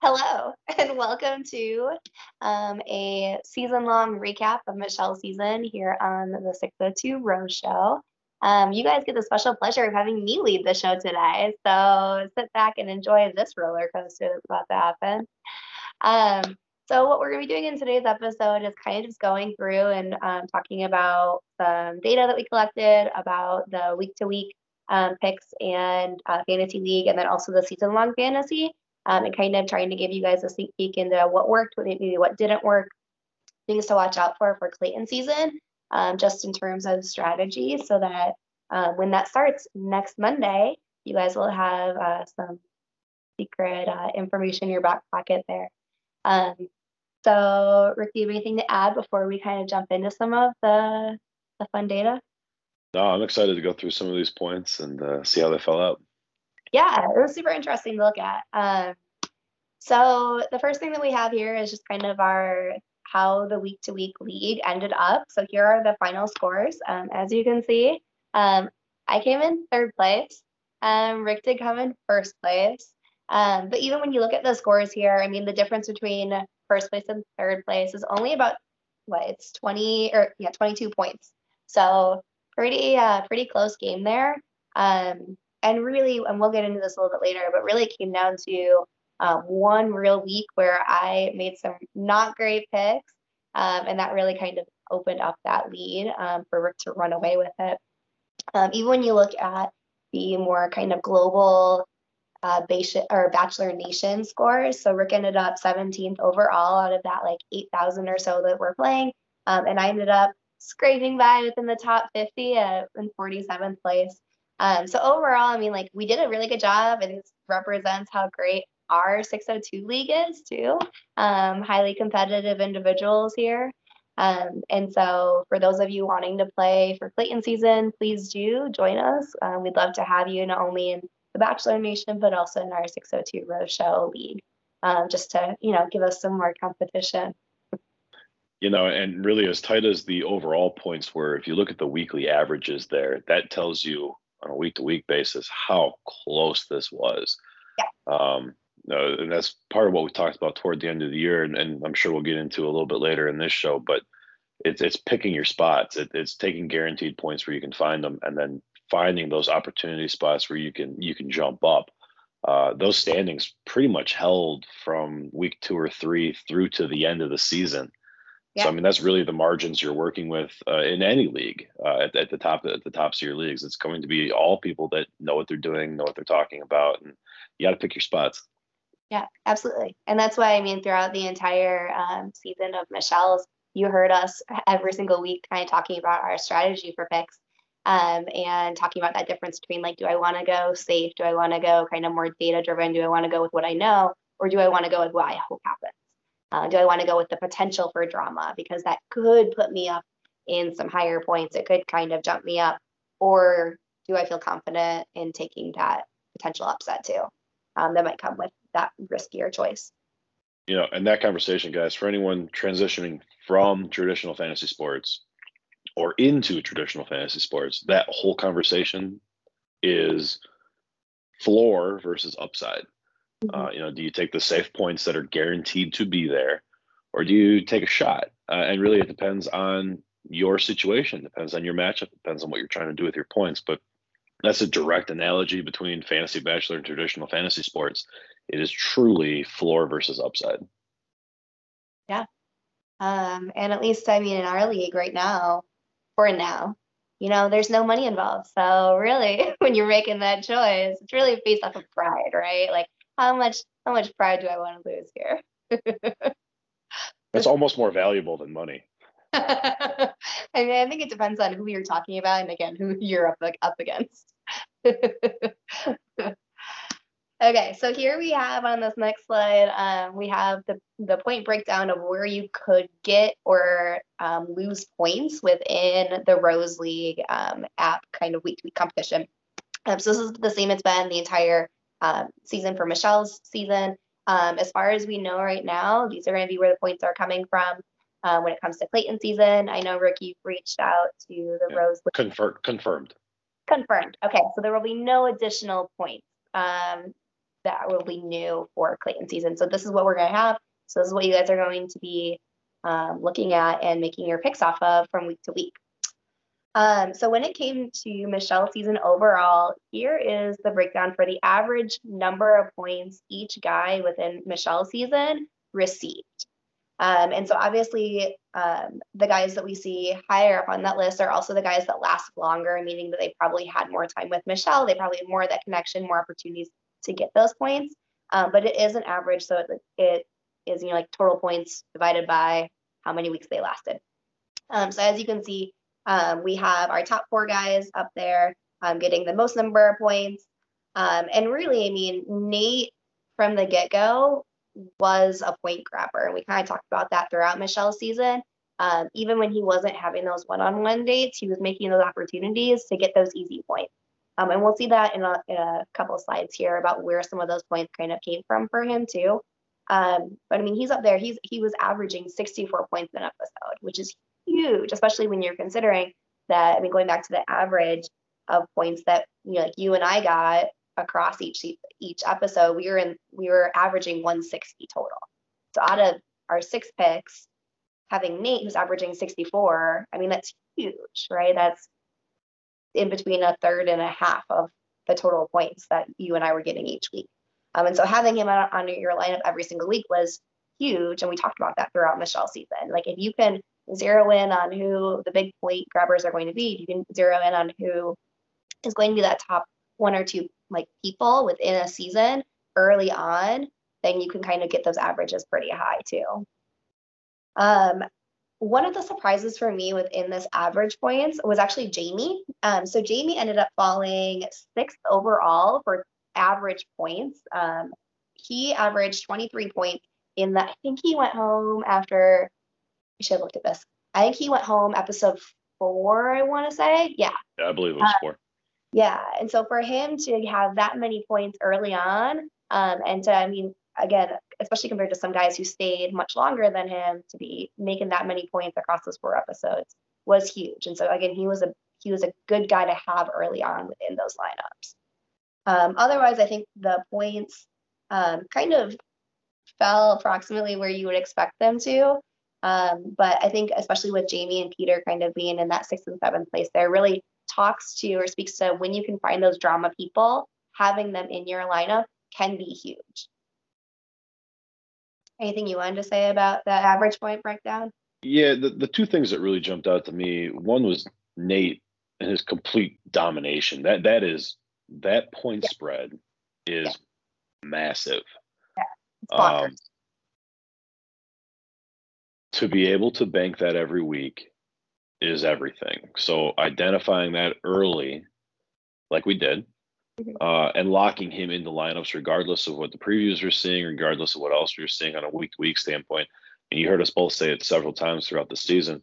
Hello, and welcome to um, a season long recap of Michelle's season here on the 602 Rose Show. Um, you guys get the special pleasure of having me lead the show today. So sit back and enjoy this roller coaster that's about to happen. Um, so, what we're going to be doing in today's episode is kind of just going through and um, talking about some data that we collected about the week to week picks and uh, fantasy league, and then also the season long fantasy um, and kind of trying to give you guys a sneak peek into what worked, maybe what didn't work, things to watch out for for Clayton season, um, just in terms of strategy, so that um, when that starts next Monday, you guys will have uh, some secret uh, information in your back pocket there. Um, so, Rick, do you have anything to add before we kind of jump into some of the the fun data? No, I'm excited to go through some of these points and uh, see how they fell out yeah, it was super interesting to look at. Um, so the first thing that we have here is just kind of our how the week to week league ended up. So here are the final scores. Um, as you can see, um, I came in third place. Um, Rick did come in first place. Um, but even when you look at the scores here, I mean, the difference between first place and third place is only about what it's 20 or yeah, 22 points. So pretty, uh, pretty close game there. Um, and really, and we'll get into this a little bit later, but really came down to um, one real week where I made some not great picks, um, and that really kind of opened up that lead um, for Rick to run away with it. Um, even when you look at the more kind of global uh, or Bachelor Nation scores, so Rick ended up 17th overall out of that like 8,000 or so that we're playing, um, and I ended up scraping by within the top 50 at, in 47th place. Um, so overall, I mean, like we did a really good job, and it represents how great our 602 league is too. Um, highly competitive individuals here. Um, and so, for those of you wanting to play for Clayton season, please do join us. Um, we'd love to have you not only in the Bachelor Nation, but also in our 602 Rose Show League, um, just to you know give us some more competition. You know, and really as tight as the overall points were, if you look at the weekly averages there, that tells you on a week to week basis how close this was. Yeah. Um, uh, and that's part of what we talked about toward the end of the year, and, and, I'm sure we'll get into a little bit later in this show. But it's it's picking your spots. It, it's taking guaranteed points where you can find them, and then finding those opportunity spots where you can you can jump up. Uh, those standings pretty much held from week two or three through to the end of the season. Yeah. So I mean, that's really the margins you're working with uh, in any league uh, at, at, the top at the tops of your leagues. It's going to be all people that know what they're doing, know what they're talking about, and you got to pick your spots. Yeah, absolutely, and that's why I mean, throughout the entire um, season of Michelle's, you heard us every single week kind of talking about our strategy for picks. Um, and talking about that difference between like, do I want to go safe? Do I want to go kind of more data driven? Do I want to go with what I know? Or do I want to go with what I hope happens? Uh, do I want to go with the potential for drama because that could put me up in some higher points? It could kind of jump me up. Or do I feel confident in taking that potential upset too? Um, that might come with that riskier choice. You know, and that conversation, guys, for anyone transitioning from traditional fantasy sports or into traditional fantasy sports, that whole conversation is floor versus upside. Mm-hmm. Uh, you know, do you take the safe points that are guaranteed to be there, or do you take a shot? Uh, and really, it depends on your situation, depends on your matchup, depends on what you're trying to do with your points. But that's a direct analogy between fantasy bachelor and traditional fantasy sports. It is truly floor versus upside. Yeah. Um, and at least, I mean, in our league right now, for now, you know, there's no money involved. So really, when you're making that choice, it's really based off of pride, right? Like, how much how much pride do I want to lose here? That's almost more valuable than money. I mean, I think it depends on who you're talking about, and again, who you're up up against. okay, so here we have on this next slide, um, we have the the point breakdown of where you could get or um, lose points within the Rose League um, app kind of week to week competition. Um, so this is the same it's been the entire um, season for Michelle's season. Um, as far as we know right now, these are going to be where the points are coming from. um, when it comes to Clayton season. I know Rick, you've reached out to the Yeah. Rose Confirmed. Confirmed. Confirmed. Okay, so there will be no additional points um, that will be new for Clayton season. So this is what we're going to have. So this is what you guys are going to be um, looking at and making your picks off of from week to week. Um, so when it came to Michelle season overall, here is the breakdown for the average number of points each guy within Michelle season received. Um, and so obviously, um, the guys that we see higher up on that list are also the guys that last longer, meaning that they probably had more time with Michelle. They probably had more of that connection, more opportunities to get those points. Um, but it is an average, so it, it is you know like total points divided by how many weeks they lasted. Um, so as you can see, um, we have our top four guys up there um, getting the most number of points. Um, and really, I mean, Nate from the get go was a point grabber. And we kind of talked about that throughout Michelle's season. Um, even when he wasn't having those one on one dates, he was making those opportunities to get those easy points. Um, and we'll see that in a, in a couple of slides here about where some of those points kind of came from for him too. Um, but I mean, he's up there. He's he was averaging 64 points an episode, which is huge, especially when you're considering that. I mean, going back to the average of points that you know, like you and I got across each each episode, we were in we were averaging 160 total. So out of our six picks, having Nate who's averaging 64, I mean that's huge, right? That's in between a third and a half of the total points that you and I were getting each week. Um, and so having him on, your lineup every single week was huge. And we talked about that throughout Michelle's season. Like if you can zero in on who the big point grabbers are going to be, you can zero in on who is going to be that top one or two like people within a season early on, then you can kind of get those averages pretty high too. Um, one of the surprises for me within this average points was actually Jamie. Um, so Jamie ended up falling sixth overall for average points. Um, he averaged 23 points in that. I think he went home after, I should have looked at this. I think he went home episode four, I want to say. Yeah. Yeah, I believe it was Uh, four. Yeah. And so for him to have that many points early on, um, and to, I mean, again, especially compared to some guys who stayed much longer than him to be making that many points across those four episodes was huge. And so again, he was a he was a good guy to have early on within those lineups. Um, otherwise, I think the points um, kind of fell approximately where you would expect them to. Um, but I think especially with Jamie and Peter kind of being in that sixth and seventh place there really talks to or speaks to when you can find those drama people, having them in your lineup can be huge. Anything you wanted to say about the average point breakdown? Yeah, the, the two things that really jumped out to me, one was Nate and his complete domination. That that is that point Yeah. spread is massive. It's bonkers. Um, to be able to bank that every week is everything. So identifying that early, like we did. Uh, and locking him into lineups regardless of what the previews are seeing, regardless of what else we are seeing on a week to week standpoint. And you heard us both say it several times throughout the season.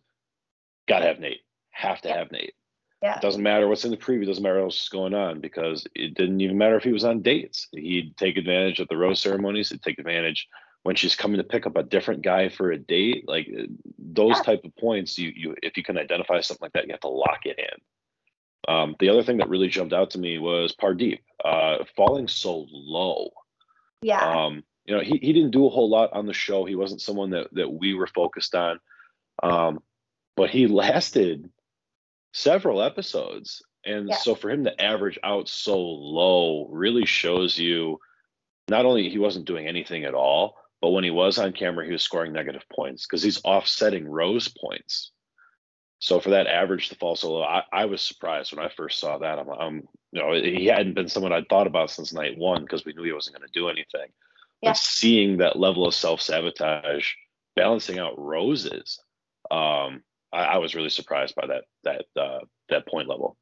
Got to have Nate. Have to Yeah. have Nate. Yeah. It doesn't matter what's in the preview. Doesn't matter what's going on because it didn't even matter if he was on dates. He'd take advantage of the rose ceremonies. He'd take advantage when she's coming to pick up a different guy for a date. Like those Yeah. type of points, you you if you can identify something like that, you have to lock it in. Um, the other thing that really jumped out to me was Pardeep uh, falling so low. yeah. Um, you know, he, he didn't do a whole lot on the show. He wasn't someone that, that we were focused on. Um, but he lasted several episodes. And Yeah. so for him to average out so low really shows you not only he wasn't doing anything at all, but when he was on camera, he was scoring negative points because he's offsetting Rose points. So for that average to fall so low, I, I was surprised when I first saw that. I'm, I'm, you know, he hadn't been someone I'd thought about since night one because we knew he wasn't going to do anything. Yeah. But seeing that level of self sabotage, balancing out roses, um, I, I was really surprised by that that uh, that point level.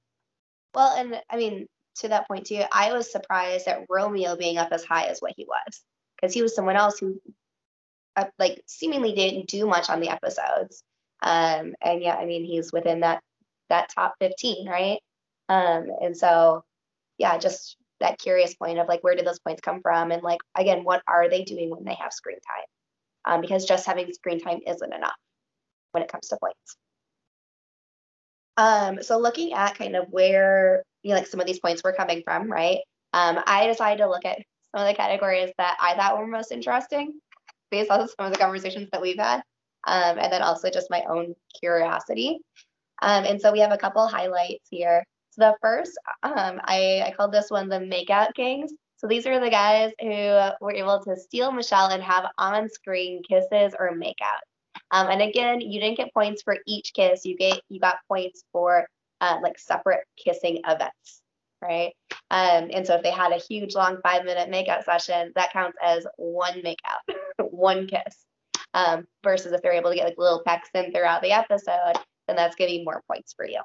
Well, and I mean, to that point too, I was surprised at Romeo being up as high as what he was, because he was someone else who, uh, like, seemingly didn't do much on the episodes. Um, and yeah, I mean, he's within that that top 15, right? Um, and so, yeah, just that curious point of like, where did those points come from? And like, again, what are they doing when they have screen time? Um, because just having screen time isn't enough. when it comes to points. Um, so looking at kind of where you know, like some of these points were coming from, right? Um, I decided to look at some of the categories that I thought were most interesting based on some of the conversations that we've had, um, and then also just my own curiosity. Um, and so we have a couple highlights here. So the first, um, I, I called this one the Makeout Kings. So these are the guys who were able to steal Michelle and have on-screen kisses or makeout. Um, and again, you didn't get points for each kiss. You get you got points for uh, like separate kissing events, right? Um, and so if they had a huge long five minute makeout session, that counts as one makeout, one kiss. Um, versus if they're able to get like little pecks in throughout the episode, then that's giving more points for you.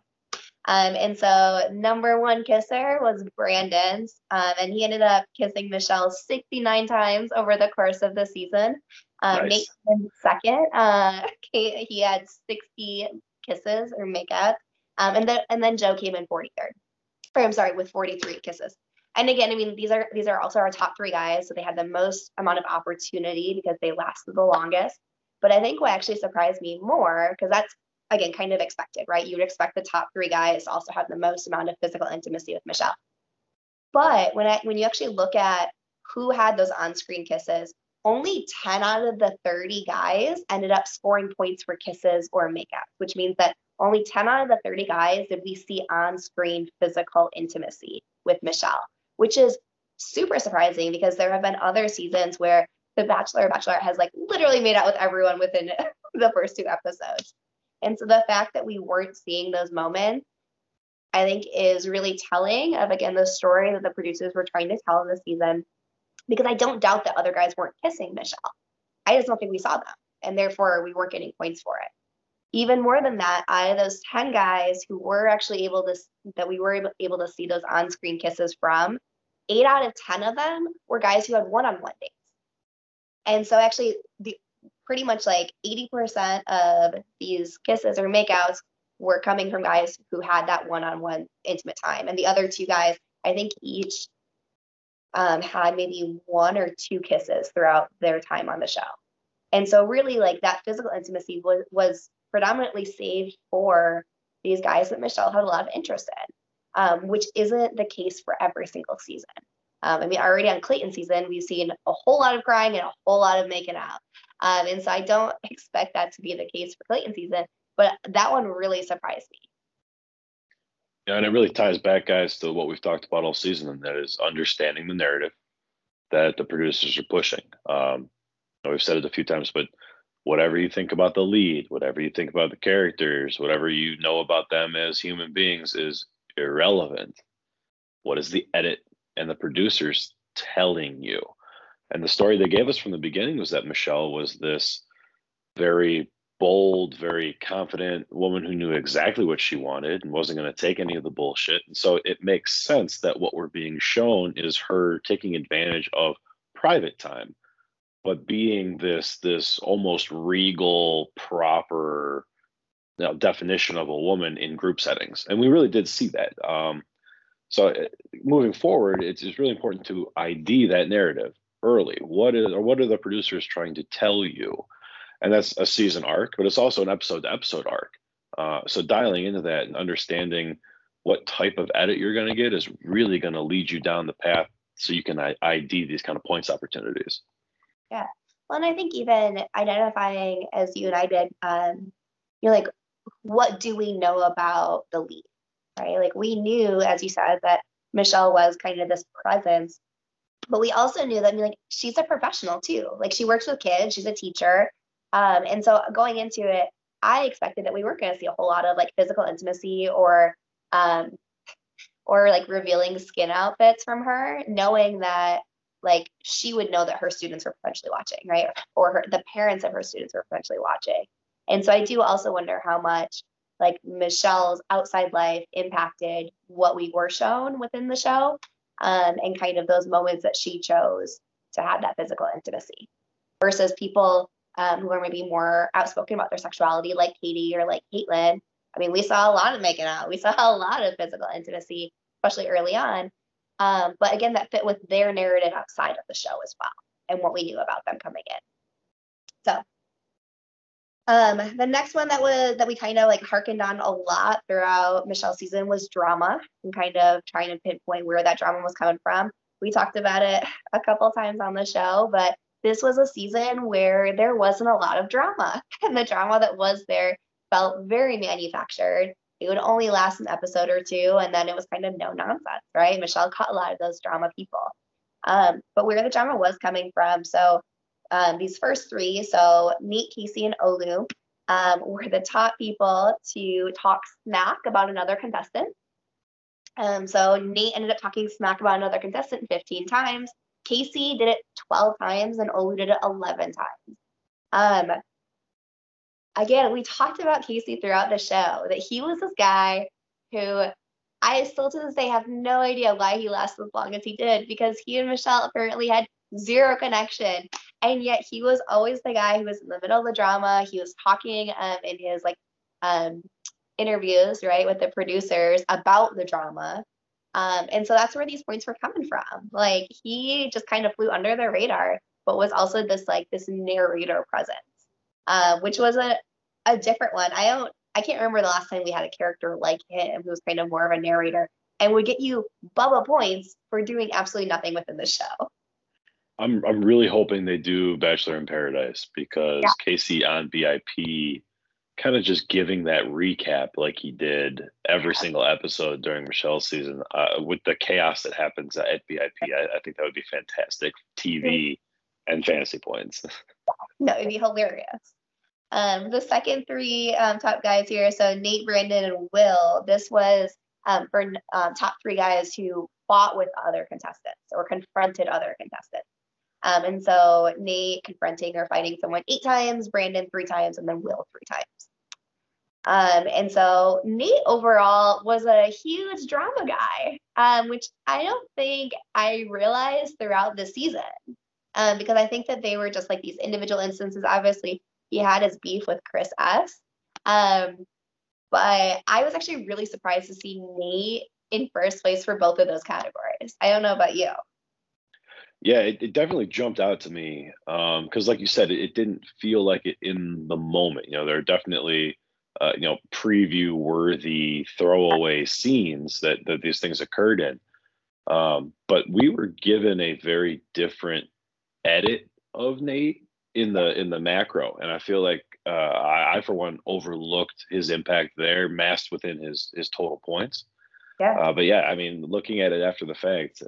Um, and so number one kisser was Brandon's, um, and he ended up kissing Michelle 69 times over the course of the season. Um, nice. Nate second. Uh, he had 60 kisses or makeup, um, and then and then Joe came in 43rd. Or I'm sorry, with 43 kisses. And again, I mean these are these are also our top three guys, so they had the most amount of opportunity because they lasted the longest. But I think what actually surprised me more, because that's again kind of expected, right? You would expect the top three guys to also have the most amount of physical intimacy with Michelle. But when I when you actually look at who had those on-screen kisses, only 10 out of the 30 guys ended up scoring points for kisses or makeouts, which means that only 10 out of the 30 guys did we see on-screen physical intimacy with Michelle, which is super surprising because there have been other seasons where the Bachelor or Bachelorette has like literally made out with everyone within the first two episodes. And so the fact that we weren't seeing those moments, I think, is really telling of, again, the story that the producers were trying to tell in the season. Because I don't doubt that other guys weren't kissing Michelle. I just don't think we saw them. And therefore, we weren't getting points for it. Even more than that, out of those 10 guys who were actually able to, that we were able, to see those on screen kisses from, eight out of 10 of them were guys who had one on one dates. And so, actually, the pretty much like 80% of these kisses or makeouts were coming from guys who had that one-on-one intimate time. And the other two guys i think each um, had maybe one or two kisses throughout their time on the show. And so really like that physical intimacy was, was predominantly saved for these guys that michelle had a lot of interest in um, which isn't the case for every single season um, I mean, already on Clayton season, we've seen a whole lot of crying and a whole lot of making out. Um, and so I don't expect that to be the case for Clayton season, but that one really surprised me. Yeah, and it really ties back, guys, to what we've talked about all season, and that is understanding the narrative that the producers are pushing. Um, we've said it a few times, but whatever you think about the lead, whatever you think about the characters, whatever you know about them as human beings is irrelevant. What is the edit and the producers telling you. And the story they gave us from the beginning was that Michelle was this very bold, very confident woman who knew exactly what she wanted and wasn't going to take any of the bullshit. And so it makes sense that what we're being shown is her taking advantage of private time, but being this this almost regal, proper you know, definition of a woman in group settings. And we really did see that. Um, so uh, moving forward, it's, it's really important to ID that narrative early. What is or what are the producers trying to tell you? And that's a season arc, but it's also an episode to episode arc. Uh, so dialing into that and understanding what type of edit you're going to get is really going to lead you down the path so you can ID these kind of points opportunities. Yeah. Well, and I think even identifying as you and I did, um, you're like, what do we know about the lead? right? Like we knew, as you said, that Michelle was kind of this presence, but we also knew that I mean, like she's a professional too. Like she works with kids, she's a teacher, um, and so going into it, I expected that we weren't going to see a whole lot of like physical intimacy or um, or like revealing skin outfits from her, knowing that like she would know that her students were potentially watching, right? Or her, the parents of her students were potentially watching. And so I do also wonder how much like Michelle's outside life impacted what we were shown within the show um, and kind of those moments that she chose to have that physical intimacy versus people um, who are maybe more outspoken about their sexuality, like Katie or like Kaitlyn. I mean, we saw a lot of making out, we saw a lot of physical intimacy, especially early on. Um, but again, that fit with their narrative outside of the show as well and what we knew about them coming in. So Um, the next one that was that we kind of like harkened on a lot throughout Michelle's season was drama and kind of trying to pinpoint where that drama was coming from. We talked about it a couple times on the show, but this was a season where there wasn't a lot of drama, and the drama that was there felt very manufactured. It would only last an episode or two, and then it was kind of no nonsense, right? Michelle caught a lot of those drama people. Um, but where the drama was coming from, so um, these first three, so Nate, Casey, and Olu, um, were the top people to talk smack about another contestant. Um, so Nate ended up talking smack about another contestant 15 times. Casey did it 12 times, and Olu did it 11 times. Um, again, we talked about Casey throughout the show that he was this guy who I still to this day have no idea why he lasted as long as he did because he and Michelle apparently had zero connection. And yet he was always the guy who was in the middle of the drama. He was talking um, in his like um, interviews, right, with the producers about the drama. Um, and so that's where these points were coming from. Like he just kind of flew under the radar, but was also this like this narrator presence, uh, which was a, a different one. I don't I can't remember the last time we had a character like him who was kind of more of a narrator and would get you Bubba points for doing absolutely nothing within the show. I'm I'm really hoping they do Bachelor in Paradise because yeah. Casey on BIP kind of just giving that recap like he did every single episode during Michelle's season uh, with the chaos that happens at BIP. I, I think that would be fantastic TV and fantasy points. no, it'd be hilarious. Um, the second three um, top guys here, so Nate, Brandon, and Will. This was um, for um, top three guys who fought with other contestants or confronted other contestants. Um, and so Nate confronting or fighting someone eight times, Brandon three times, and then Will three times. Um, and so Nate overall was a huge drama guy, um, which I don't think I realized throughout the season. Um, because I think that they were just like these individual instances. Obviously, he had his beef with Chris S. Um, but I was actually really surprised to see Nate in first place for both of those categories. I don't know about you. Yeah, it, it definitely jumped out to me because, um, like you said, it, it, didn't feel like it in the moment. You know, there are definitely uh, you know preview worthy throwaway scenes that that these things occurred in, um, but we were given a very different edit of Nate in the in the macro, and I feel like uh, I, I, for one overlooked his impact there, masked within his his total points. Yeah. Uh, but yeah, I mean, looking at it after the fact,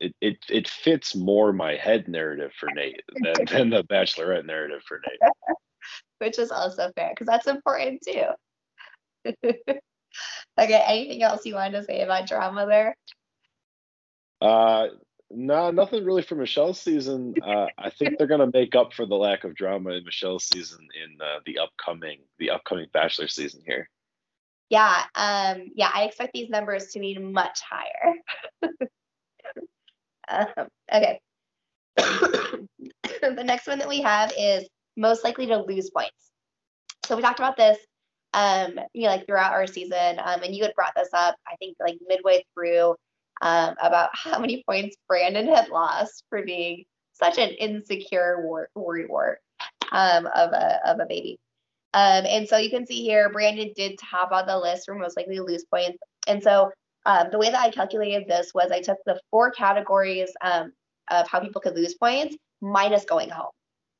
it, it it fits more my head narrative for Nate than, than the bachelorette narrative for Nate. Which is also fair because that's important too. okay, anything else you wanted to say about drama there? Uh no, nothing really for Michelle's season. Uh, I think they're gonna make up for the lack of drama in Michelle's season in uh, the upcoming the upcoming Bachelor season here. Yeah, um, yeah, I expect these numbers to be much higher. Um, okay. the next one that we have is most likely to lose points. So we talked about this, um, you know, like throughout our season, um, and you had brought this up, I think, like midway through, um, about how many points Brandon had lost for being such an insecure worry wart um, of a of a baby. Um, and so you can see here, Brandon did top on the list for most likely to lose points. And so um, the way that I calculated this was I took the four categories um, of how people could lose points minus going home.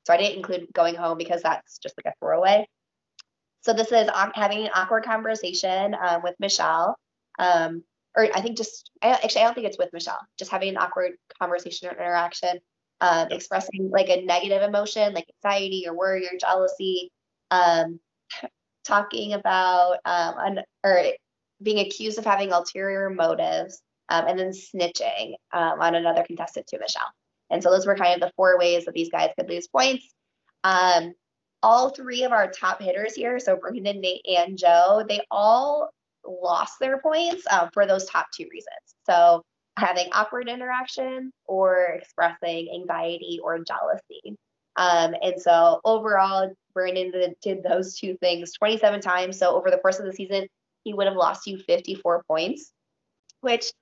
So I didn't include going home because that's just like a throwaway. So this is having an awkward conversation um, with Michelle, um, or I think just I, actually I don't think it's with Michelle. Just having an awkward conversation or interaction, um, expressing like a negative emotion like anxiety or worry or jealousy, um, talking about um, an, or being accused of having ulterior motives, um, and then snitching um, on another contestant to Michelle. And so those were kind of the four ways that these guys could lose points. Um, all three of our top hitters here, so Brandon, Nate, and Joe, they all lost their points um, for those top two reasons. So having awkward interaction or expressing anxiety or jealousy. Um, and so overall, Brandon did, did those two things 27 times. So over the course of the season, he would have lost you 54 points, which,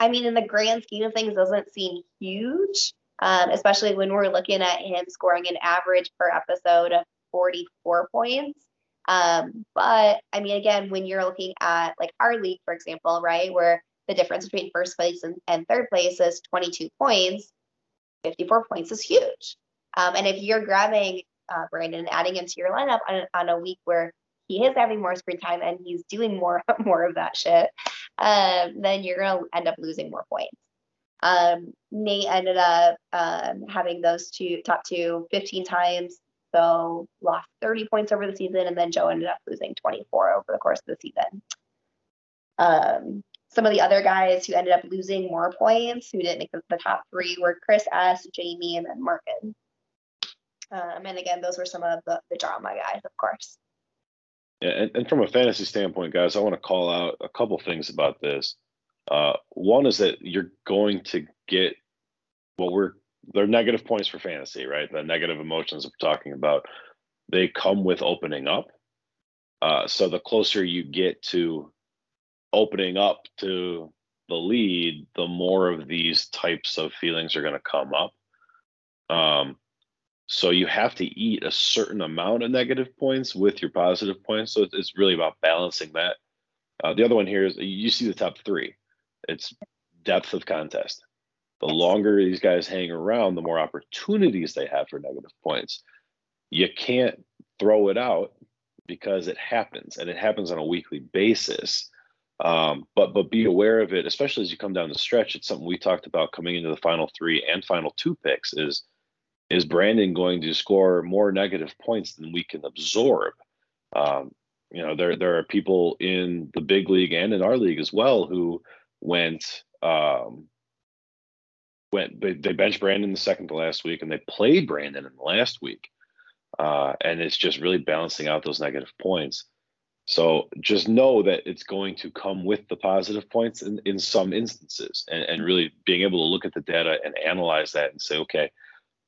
I mean, in the grand scheme of things, doesn't seem huge, um, especially when we're looking at him scoring an average per episode of 44 points. Um, but I mean, again, when you're looking at like our league, for example, right, where the difference between first place and, and third place is 22 points, 54 points is huge. Um, and if you're grabbing uh, Brandon and adding him to your lineup on, on a week where he is having more screen time and he's doing more more of that shit, um, then you're gonna end up losing more points. Um, Nate ended up um, having those two top two 15 times, so lost 30 points over the season, and then Joe ended up losing 24 over the course of the season. Um, some of the other guys who ended up losing more points, who didn't make the, top three, were Chris S, Jamie, and then Markin. Um, and again, those were some of the, the drama guys, of course. And, and from a fantasy standpoint, guys, I want to call out a couple things about this. Uh, one is that you're going to get what we're they're negative points for fantasy, right? The negative emotions we're talking about, they come with opening up. Uh, so the closer you get to opening up to the lead, the more of these types of feelings are going to come up. Um, so you have to eat a certain amount of negative points with your positive points. So it's really about balancing that. Uh, the other one here is you see the top three. It's depth of contest. The longer these guys hang around, the more opportunities they have for negative points. You can't throw it out because it happens, and it happens on a weekly basis. Um, but but be aware of it, especially as you come down the stretch. It's something we talked about coming into the final three and final two picks. Is is Brandon going to score more negative points than we can absorb? Um, you know, there there are people in the big league and in our league as well who went um, went they, they benched Brandon the second to last week and they played Brandon in the last week. Uh, and it's just really balancing out those negative points. So just know that it's going to come with the positive points in, in some instances and, and really being able to look at the data and analyze that and say, okay,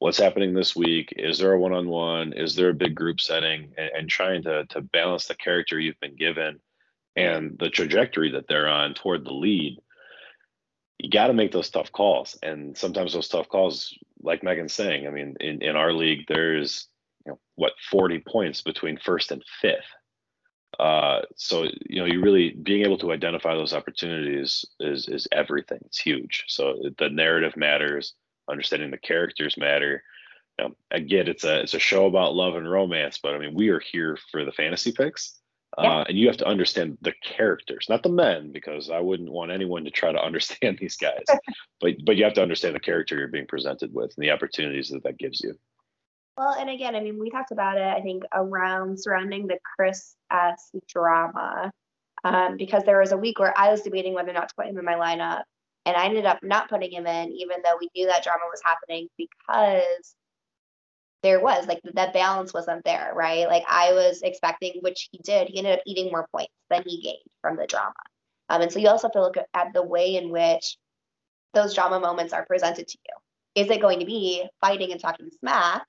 what's happening this week? Is there a one-on-one? Is there a big group setting? And, and trying to to balance the character you've been given and the trajectory that they're on toward the lead. You got to make those tough calls, and sometimes those tough calls, like Megan's saying, I mean, in in our league, there's you know what 40 points between first and fifth. Uh, so you know, you really being able to identify those opportunities is is everything. It's huge. So the narrative matters understanding the characters matter. Um, get it's a it's a show about love and romance, but I mean we are here for the fantasy picks, uh, yeah. and you have to understand the characters, not the men, because I wouldn't want anyone to try to understand these guys. but but you have to understand the character you're being presented with and the opportunities that that gives you. Well, and again, I mean, we talked about it. I think around surrounding the Chris S drama, um, because there was a week where I was debating whether or not to put him in my lineup, and I ended up not putting him in, even though we knew that drama was happening because there was like that balance wasn't there, right? Like I was expecting, which he did, he ended up eating more points than he gained from the drama. Um, and so you also have to look at the way in which those drama moments are presented to you. Is it going to be fighting and talking smack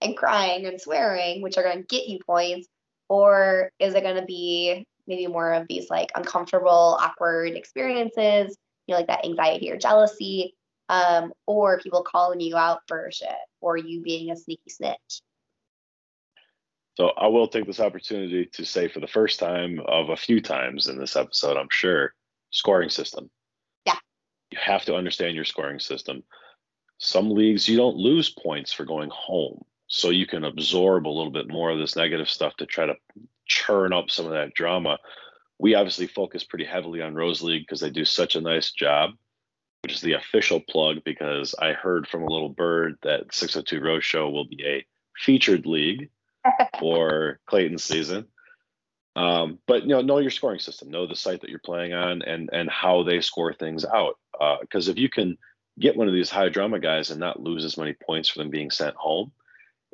and crying and swearing, which are going to get you points? Or is it going to be maybe more of these like uncomfortable, awkward experiences you know, like that anxiety or jealousy, um, or people calling you out for shit, or you being a sneaky snitch. So I will take this opportunity to say for the first time of a few times in this episode, I'm sure, scoring system. Yeah. You have to understand your scoring system. Some leagues you don't lose points for going home. So you can absorb a little bit more of this negative stuff to try to churn up some of that drama we obviously focus pretty heavily on Rose League because they do such a nice job, which is the official plug because I heard from a little bird that 602 Rose Show will be a featured league for Clayton season. Um, but you know, know your scoring system, know the site that you're playing on, and and how they score things out. Because uh, if you can get one of these high drama guys and not lose as many points for them being sent home,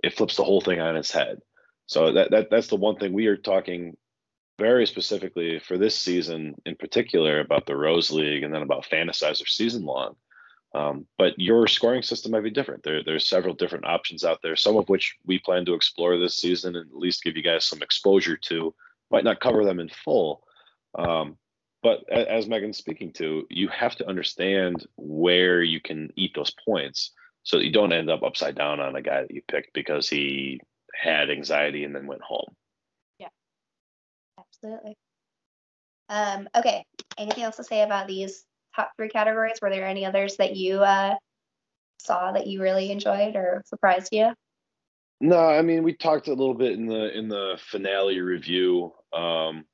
it flips the whole thing on its head. So that, that that's the one thing we are talking very specifically for this season in particular about the Rose League and then about Fantasizer season long. Um, but your scoring system might be different. There, there's several different options out there, some of which we plan to explore this season and at least give you guys some exposure to. Might not cover them in full, um, but as Megan's speaking to, you have to understand where you can eat those points so that you don't end up upside down on a guy that you picked because he had anxiety and then went home. Absolutely. Um, okay, anything else to say about these top three categories? Were there any others that you uh, saw that you really enjoyed or surprised you? No, I mean we talked a little bit in the in the finale review um,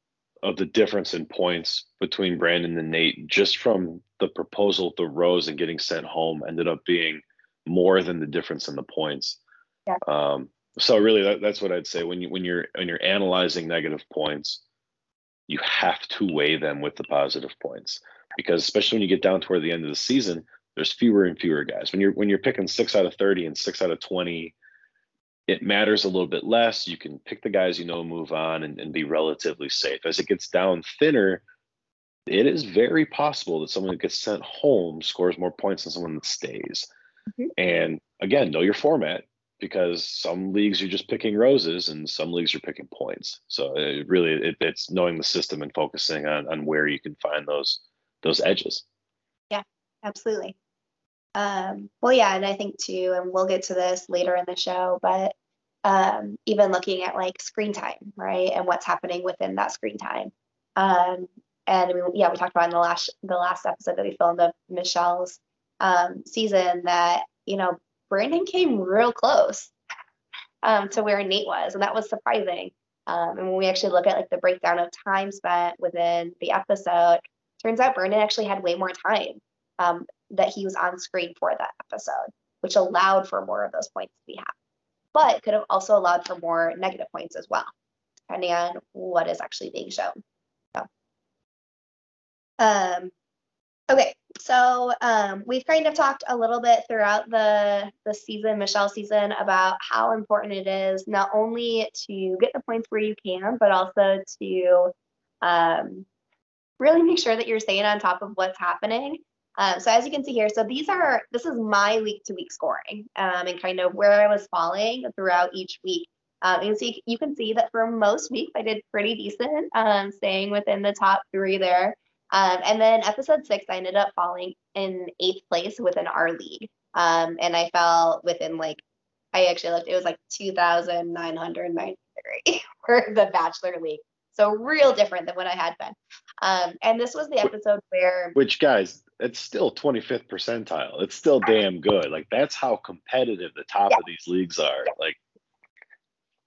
of the difference in points between Brandon and Nate, just from the proposal to Rose and getting sent home, ended up being more than the difference in the points. Yeah. Um, so really, that, that's what I'd say when you when you're when you're analyzing negative points, you have to weigh them with the positive points because especially when you get down toward the end of the season, there's fewer and fewer guys. When you're when you're picking six out of thirty and six out of twenty, it matters a little bit less. You can pick the guys you know, move on, and, and be relatively safe. As it gets down thinner, it is very possible that someone that gets sent home scores more points than someone that stays. Mm-hmm. And again, know your format because some leagues you're just picking roses and some leagues you're picking points. So it really it, it's knowing the system and focusing on on where you can find those those edges. Yeah, absolutely. Um, well, yeah, and I think too, and we'll get to this later in the show, but um, even looking at like screen time, right, and what's happening within that screen time. Um, and mean, yeah, we talked about in the last the last episode that we filmed of Michelle's um, season that you know Brandon came real close um, to where Nate was, and that was surprising. Um, and when we actually look at like the breakdown of time spent within the episode, turns out Brandon actually had way more time um, that he was on screen for that episode, which allowed for more of those points to be had. But could have also allowed for more negative points as well, depending on what is actually being shown. So, um, okay, so um, we've kind of talked a little bit throughout the the season, Michelle season, about how important it is not only to get the points where you can, but also to um, really make sure that you're staying on top of what's happening. Um, so as you can see here, so these are this is my week to week scoring um, and kind of where I was falling throughout each week. Um, you can see you can see that for most weeks I did pretty decent, um, staying within the top three there. Um, and then episode six, I ended up falling in eighth place within our league. Um, and I fell within like, I actually looked, it was like 2,993 for the Bachelor League. So real different than what I had been. Um, and this was the episode where. Which, guys, it's still 25th percentile. It's still damn good. Like, that's how competitive the top yeah. of these leagues are. Yeah. Like,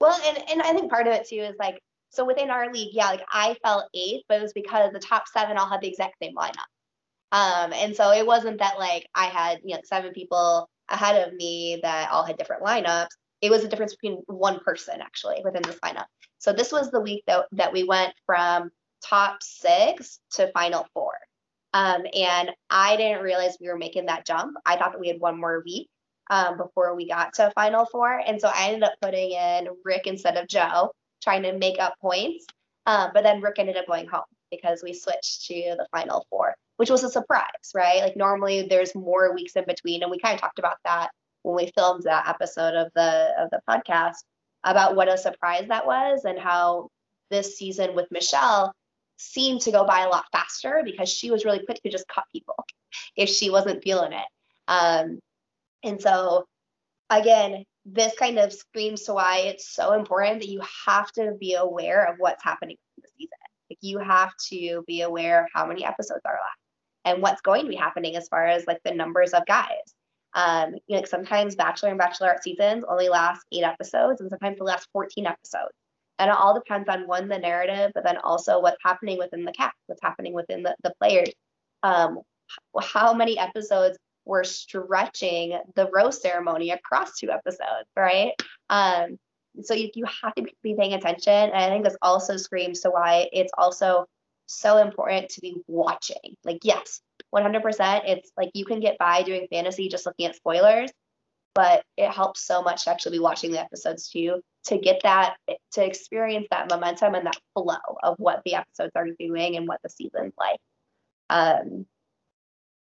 well, and, and I think part of it too is like so within our league, yeah, like I fell eighth, but it was because the top seven all had the exact same lineup. Um, and so it wasn't that like I had, you know, seven people ahead of me that all had different lineups. It was a difference between one person actually within this lineup. So this was the week that, that we went from top six to final four. Um, and I didn't realize we were making that jump. I thought that we had one more week um, before we got to final four. And so I ended up putting in Rick instead of Joe trying to make up points. Um, but then Rick ended up going home because we switched to the final four, which was a surprise, right? Like normally there's more weeks in between, and we kind of talked about that when we filmed that episode of the of the podcast about what a surprise that was and how this season with Michelle seemed to go by a lot faster because she was really quick to just cut people if she wasn't feeling it. Um, and so again, this kind of screams to why it's so important that you have to be aware of what's happening in the season. Like you have to be aware of how many episodes are left and what's going to be happening as far as like the numbers of guys. Um, you know, like sometimes Bachelor and Bachelorette seasons only last eight episodes, and sometimes they last 14 episodes. And it all depends on one, the narrative, but then also what's happening within the cast, what's happening within the, the players. Um, how many episodes we're stretching the rose ceremony across two episodes, right? Um, so you, you have to be paying attention. And I think this also screams to why it's also so important to be watching. Like, yes, 100%. It's like you can get by doing fantasy just looking at spoilers, but it helps so much to actually be watching the episodes too to get that, to experience that momentum and that flow of what the episodes are doing and what the season's like. Um,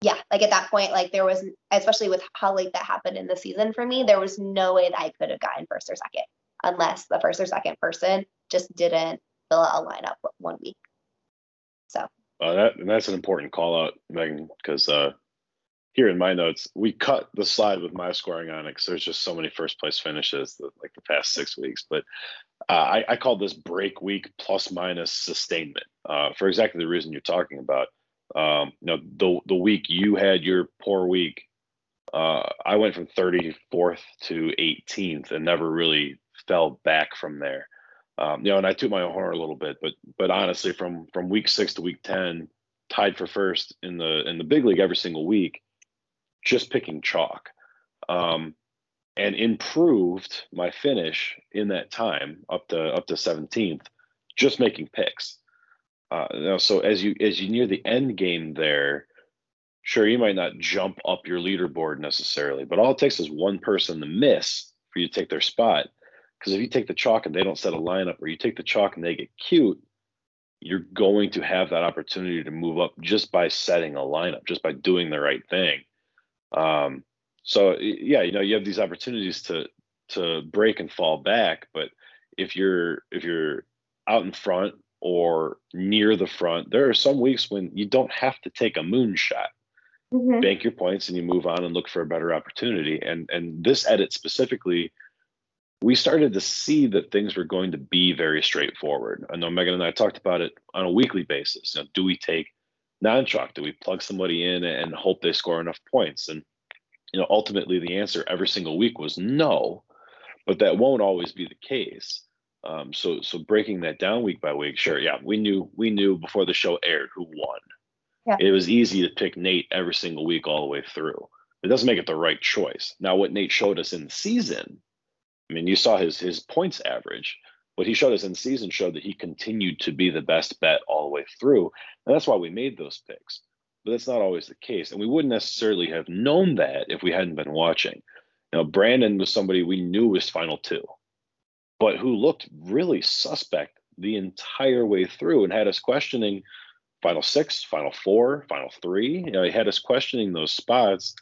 yeah, like at that point, like there was, especially with how late that happened in the season for me, there was no way that I could have gotten first or second unless the first or second person just didn't fill out a lineup one week. So. Uh, that and that's an important call out, Megan, because uh, here in my notes, we cut the slide with my scoring on it because there's just so many first place finishes that, like the past six weeks. But uh, I, I called this break week plus minus sustainment uh, for exactly the reason you're talking about. Um, you know, the the week you had your poor week, uh, I went from 34th to 18th and never really fell back from there. Um, you know, and I took my own horn a little bit, but but honestly, from from week six to week 10, tied for first in the in the big league every single week, just picking chalk. Um, and improved my finish in that time up to up to 17th just making picks uh, you know, so as you as you near the end game there sure you might not jump up your leaderboard necessarily but all it takes is one person to miss for you to take their spot. Because if you take the chalk and they don't set a lineup or you take the chalk and they get cute you're going to have that opportunity to move up just by setting a lineup just by doing the right thing. Um, so yeah, you know, you have these opportunities to to break and fall back, but if you're if you're out in front or near the front, there are some weeks when you don't have to take a moonshot. Mm-hmm. Bank your points and you move on and look for a better opportunity. And and this edit specifically, we started to see that things were going to be very straightforward. I know Megan and I talked about it on a weekly basis. You know, do we take non-chalk? Do we plug somebody in and hope they score enough points? And you know, ultimately the answer every single week was no, but that won't always be the case. Um, so so breaking that down week by week, sure, yeah, we knew we knew before the show aired who won. Yeah. It was easy to pick Nate every single week all the way through. It doesn't make it the right choice. Now, what Nate showed us in the season, I mean, you saw his his points average. What he showed us in season showed that he continued to be the best bet all the way through, and that's why we made those picks but that's not always the case. And we wouldn't necessarily have known that if we hadn't been watching. You know, Brandon was somebody we knew was final two, but who looked really suspect the entire way through and had us questioning final six, final four, final three. You know, he had us questioning those spots.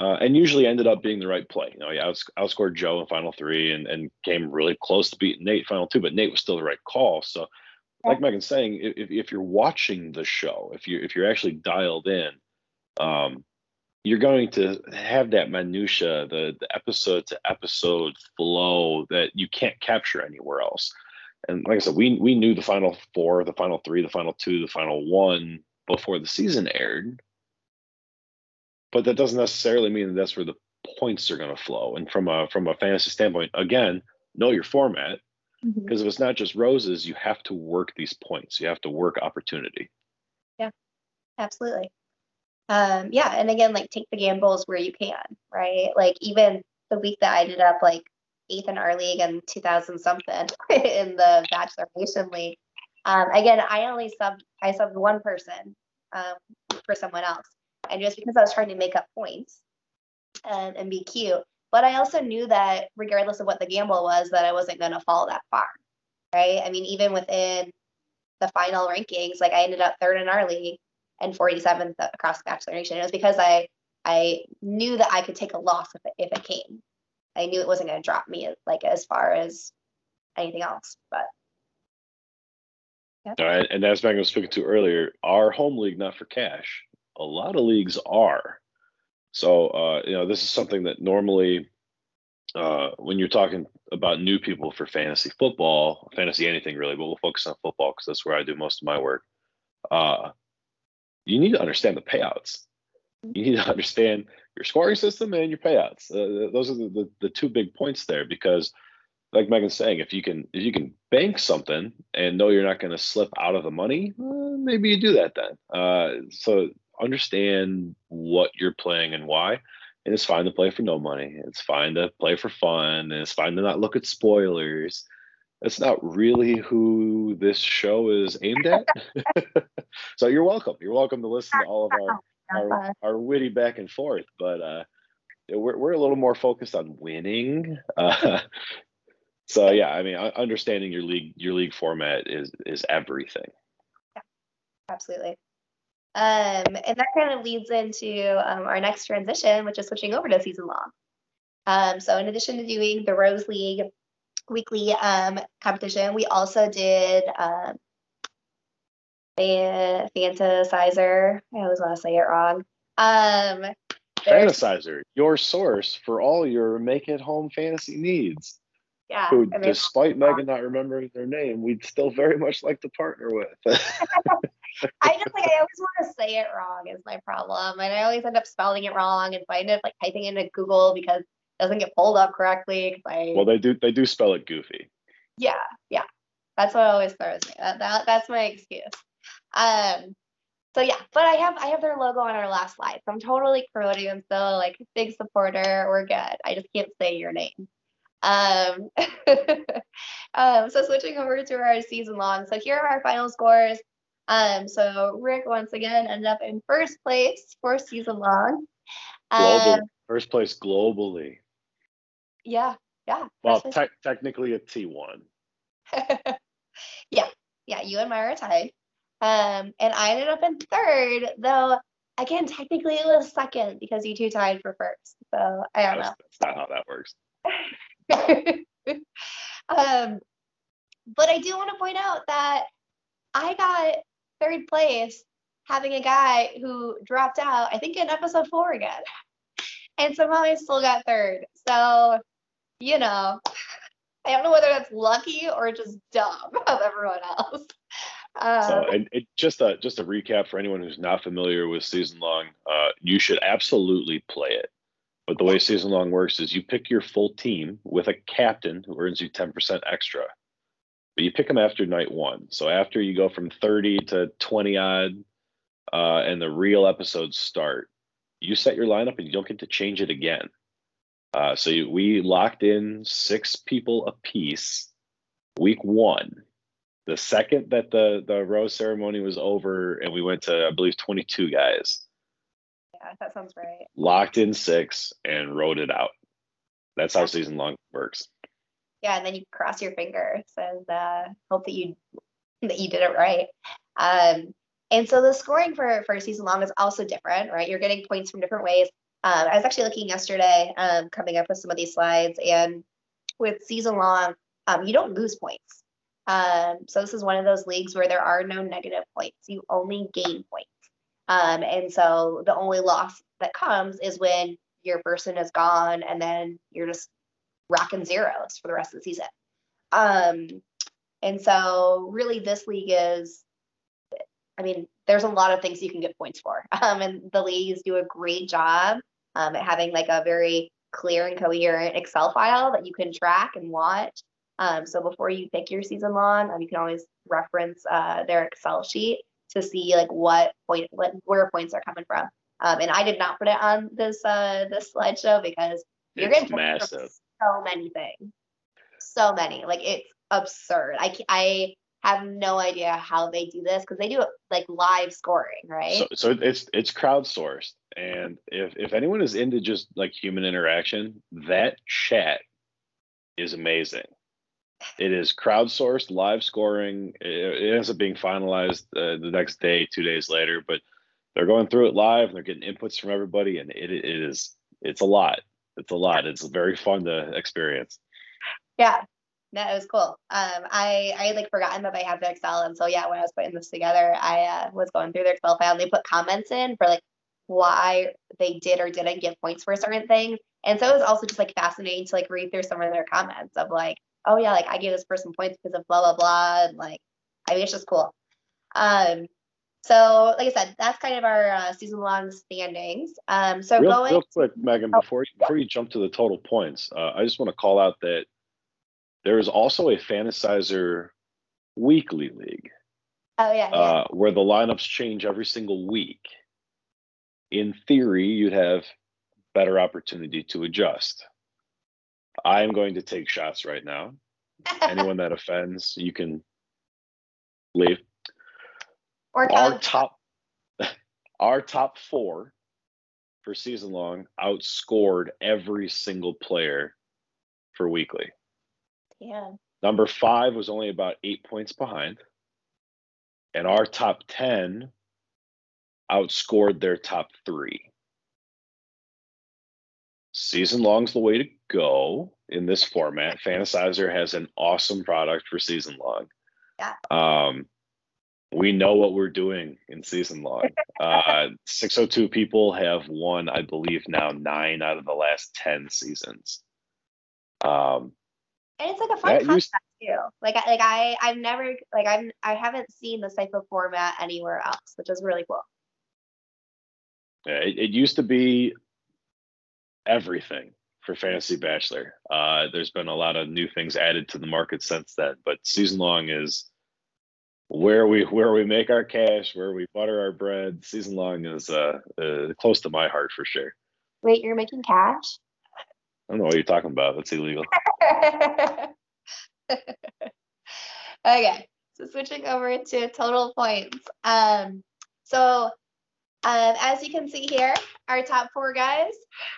Uh, and usually ended up being the right play. You know, he outs- outscored Joe in final three and, and came really close to beating Nate final two, but Nate was still the right call. So like Megan's saying, if, if you're watching the show, if you if you're actually dialed in, um, you're going to have that minutia, the the episode to episode flow that you can't capture anywhere else. And like I said, we we knew the final four, the final three, the final two, the final one before the season aired. But that doesn't necessarily mean that that's where the points are going to flow. And from a from a fantasy standpoint, again, know your format because mm-hmm. if it's not just roses, you have to work these points. You have to work opportunity. Yeah, absolutely. Um, yeah, and again, like take the gambles where you can, right? Like even the week that I ended up like eighth in our league and 2000 something in the Bachelor Nation League. Um, again, I only subbed I subbed one person um, for someone else, and just because I was trying to make up points and, and be cute, but I also knew that regardless of what the gamble was, that I wasn't going to fall that far. Right. I mean, even within the final rankings, like I ended up third in our league and 47th across the Bachelor Nation. It was because I I knew that I could take a loss if it, if it came. I knew it wasn't going to drop me like as far as anything else. But yeah. All right, and as Megan was speaking to earlier, our home league not for cash. A lot of leagues are. So uh, you know, this is something that normally, uh, when you're talking about new people for fantasy football, fantasy anything really, but we'll focus on football because that's where I do most of my work. Uh, you need to understand the payouts. You need to understand your scoring system and your payouts. Uh, those are the, the, the two big points there because, like Megan's saying, if you can if you can bank something and know you're not going to slip out of the money, maybe you do that then. Uh, so understand what you're playing and why. And it's fine to play for no money. It's fine to play for fun. And it's fine to not look at spoilers. That's not really who this show is aimed at. so you're welcome. You're welcome to listen to all of our our, our witty back and forth. But uh, we're we're a little more focused on winning. Uh, so yeah, I mean, understanding your league your league format is is everything. Yeah, absolutely. Um, and that kind of leads into um, our next transition, which is switching over to season long. Um, so, in addition to doing the Rose League weekly um, competition, we also did um, Fantasizr. I always want to say it wrong. Um, Fantasizr, your source for all your make it home fantasy needs. Yeah. Who, despite Megan not remembering their name, we'd still very much like to partner with. I just like I always want to say it wrong is my problem, and I always end up spelling it wrong and find it like typing into Google because doesn't get pulled up correctly. I well, they do they do spell it goofy. yeah yeah that's what always throws me. That, that that's my excuse. Um. So yeah, but I have I have their logo on our last slide, so I'm totally promoting them still. Like big supporter, we're good. I just can't say your name. Um, um, so switching over to our season long. So here are our final scores. Um, so Rick once again ended up in first place for season long. Global Um, first place globally. Yeah, yeah. Well, te- technically a T one. yeah, yeah. You and Myra are tied. Um, and I ended up in third, though. Again, technically it was second because you two tied for first. So I don't know. That's, that's not how that works. um, but I do want to point out that I got third place having a guy who dropped out, I think in episode four again. And somehow I still got third. So, you know, I don't know whether that's lucky or just dumb of everyone else. Uh, So, and it, just a just a recap for anyone who's not familiar with season long, uh, you should absolutely play it. But the way season long works is you pick your full team with a captain who earns you ten percent extra. But you pick them after night one. So after you go from thirty to twenty odd, uh, and the real episodes start, you set your lineup and you don't get to change it again. Uh, so we locked in six people apiece week one. The second that the the rose ceremony was over and we went to I believe 22 guys, yeah, that sounds right. locked in six and wrote it out. That's how season long works. Yeah, and then you cross your fingers and uh, hope that you that you did it right. Um, and so the scoring for for season long is also different, right? You're getting points from different ways. Um, I was actually looking yesterday, um, coming up with some of these slides, and with season long, um, you don't lose points. Um, so this is one of those leagues where there are no negative points; you only gain points. Um, and so the only loss that comes is when your person is gone, and then you're just rocking zeros for the rest of the season. Um, and so really this league is, I mean, there's a lot of things you can get points for. Um, and the leagues do a great job um, having like a very clear and coherent Excel file that you can track and watch. Um, so before you pick your season long, um, you can always reference uh, their Excel sheet to see like what point, what, where points are coming from. Um, and I did not put it on this uh, this slideshow because you're It's getting massive. so many things, so many. Like it's absurd. I I have no idea how they do this because they do it like live scoring, right? So, so it's it's crowdsourced, and if if anyone is into just like human interaction, that chat is amazing. It is crowdsourced, live scoring. It, it ends up being finalized uh, the next day, two days later, but they're going through it live and they're getting inputs from everybody, and it, it is it's a lot. It's a lot. It's very fun to experience. Yeah, that was cool. Um, I I had like forgotten that they had the Excel, and so yeah, when I was putting this together, I uh, was going through their Excel file, and they put comments in for like why they did or didn't give points for certain things, and so it was also just like fascinating to like read through some of their comments of like, oh yeah, like I gave this person points because of blah blah blah, and like I mean it's just cool. Um, so like I said, that's kind of our uh, season long standings. Um, so real, going real quick, Megan, Oh, before before you jump to the total points, uh, I just want to call out that there is also a Fantasizr weekly league oh yeah, yeah. uh, where the lineups change every single week. In theory, you'd have better opportunity to adjust. I am going to take shots right now. Anyone that offends, you can leave. or Our top, our top four for season long outscored every single player for weekly. yeah. Number five was only about eight points behind. And our top 10 outscored their top three. Season long's the way to go in this format. Fantasizr has an awesome product for season long. Yeah. Um, we know what we're doing in season long. Uh, 602 people have won, I believe, now nine out of the last 10 seasons. Um, and it's like a fun concept too. Like, like I, I've never, like, I've, I haven't seen this type of format anywhere else, which is really cool. Yeah, it, it used to be everything for Fantasy Bachelor. Uh, there's been a lot of new things added to the market since then, but season long is where we where we make our cash, where we butter our bread. Season long is uh, uh close to my heart for sure. Wait, you're making cash? I don't know what you're talking about. That's illegal. okay, so switching over to total points. Um, so um, as you can see here, our top four guys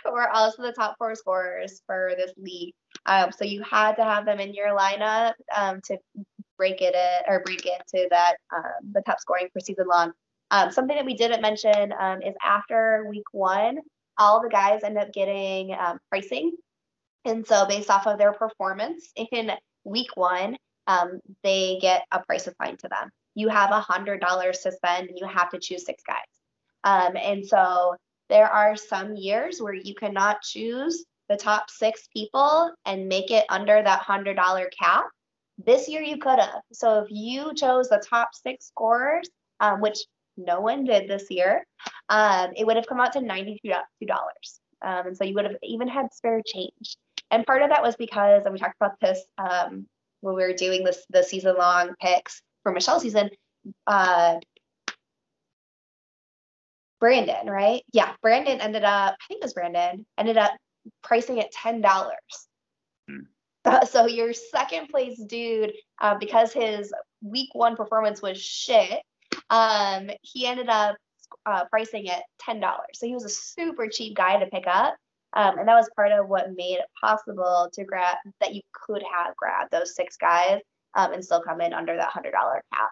were also the top four scorers for this league. Um, so you had to have them in your lineup um, to break it in, or break into that um, the top scoring for season long. Um, something that we didn't mention um, is after week one, all the guys end up getting pricing, and so based off of their performance in week one, they get a price assigned to them. You have a hundred dollars to spend, and you have to choose six guys. Um, and so there are some years where you cannot choose the top six people and make it under that hundred dollar cap. This year you could have. So if you chose the top six scorers, um, which no one did this year, um, it would have come out to $92. Um, and so you would have even had spare change. And part of that was because, and we talked about this um, when we were doing this the season long picks for Michelle's season. Uh, Brandon, right? Yeah, Brandon ended up, I think it was Brandon, ended up pricing at $10. Uh, so your second place dude, uh, because his week one performance was shit, um, he ended up uh, pricing at ten dollars. So he was a super cheap guy to pick up, um, and that was part of what made it possible to grab that you could have grabbed those six guys um, and still come in under that hundred dollar cap.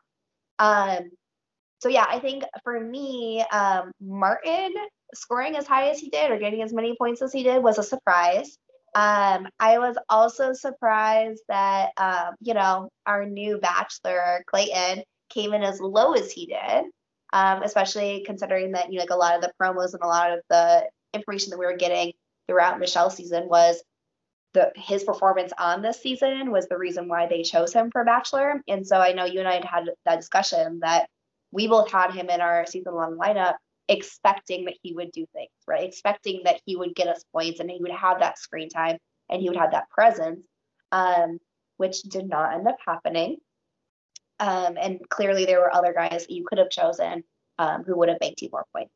So yeah, I think for me, um, Martin scoring as high as he did or getting as many points as he did was a surprise. Um, I was also surprised that, um, you know, our new bachelor, Clayton, came in as low as he did, um, especially considering that, you know, like a lot of the promos and a lot of the information that we were getting throughout Michelle's season was the his performance on this season was the reason why they chose him for Bachelor. And so I know you and I had had that discussion that we both had him in our season long lineup expecting that he would do things, right? Expecting that he would get us points and he would have that screen time and he would have that presence, um, which did not end up happening. Um, and clearly, there were other guys that you could have chosen um, who would have banked you more points.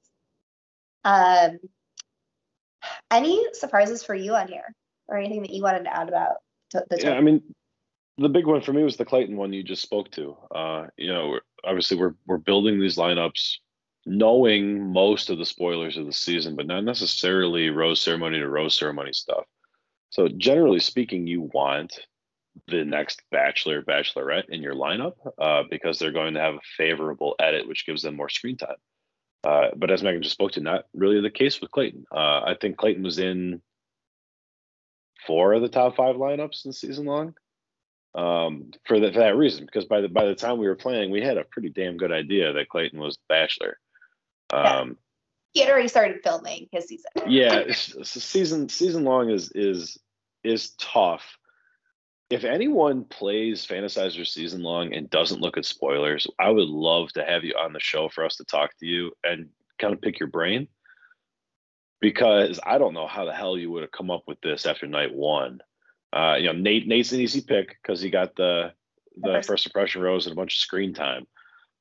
Um, any surprises for you on here, or anything that you wanted to add about the? Yeah, I mean, the big one for me was the Clayton one you just spoke to. Uh, you know, obviously we're we're building these lineups knowing most of the spoilers of the season, but not necessarily rose ceremony to rose ceremony stuff. So generally speaking, you want the next bachelor bachelorette in your lineup uh, because they're going to have a favorable edit, which gives them more screen time. Uh, but as Megan just spoke to, not really the case with Clayton. Uh, I think Clayton was in four of the top five lineups in the season long um, for, the, for that reason. Because by the by the time we were playing, we had a pretty damn good idea that Clayton was bachelor. Um, he had already started filming his season. yeah, season season long is is is tough. If anyone plays Fantasizr season long and doesn't look at spoilers, I would love to have you on the show for us to talk to you and kind of pick your brain. Because I don't know how the hell you would have come up with this after night one. Uh, you know, Nate Nate's an easy pick because he got the the first impression rose and a bunch of screen time.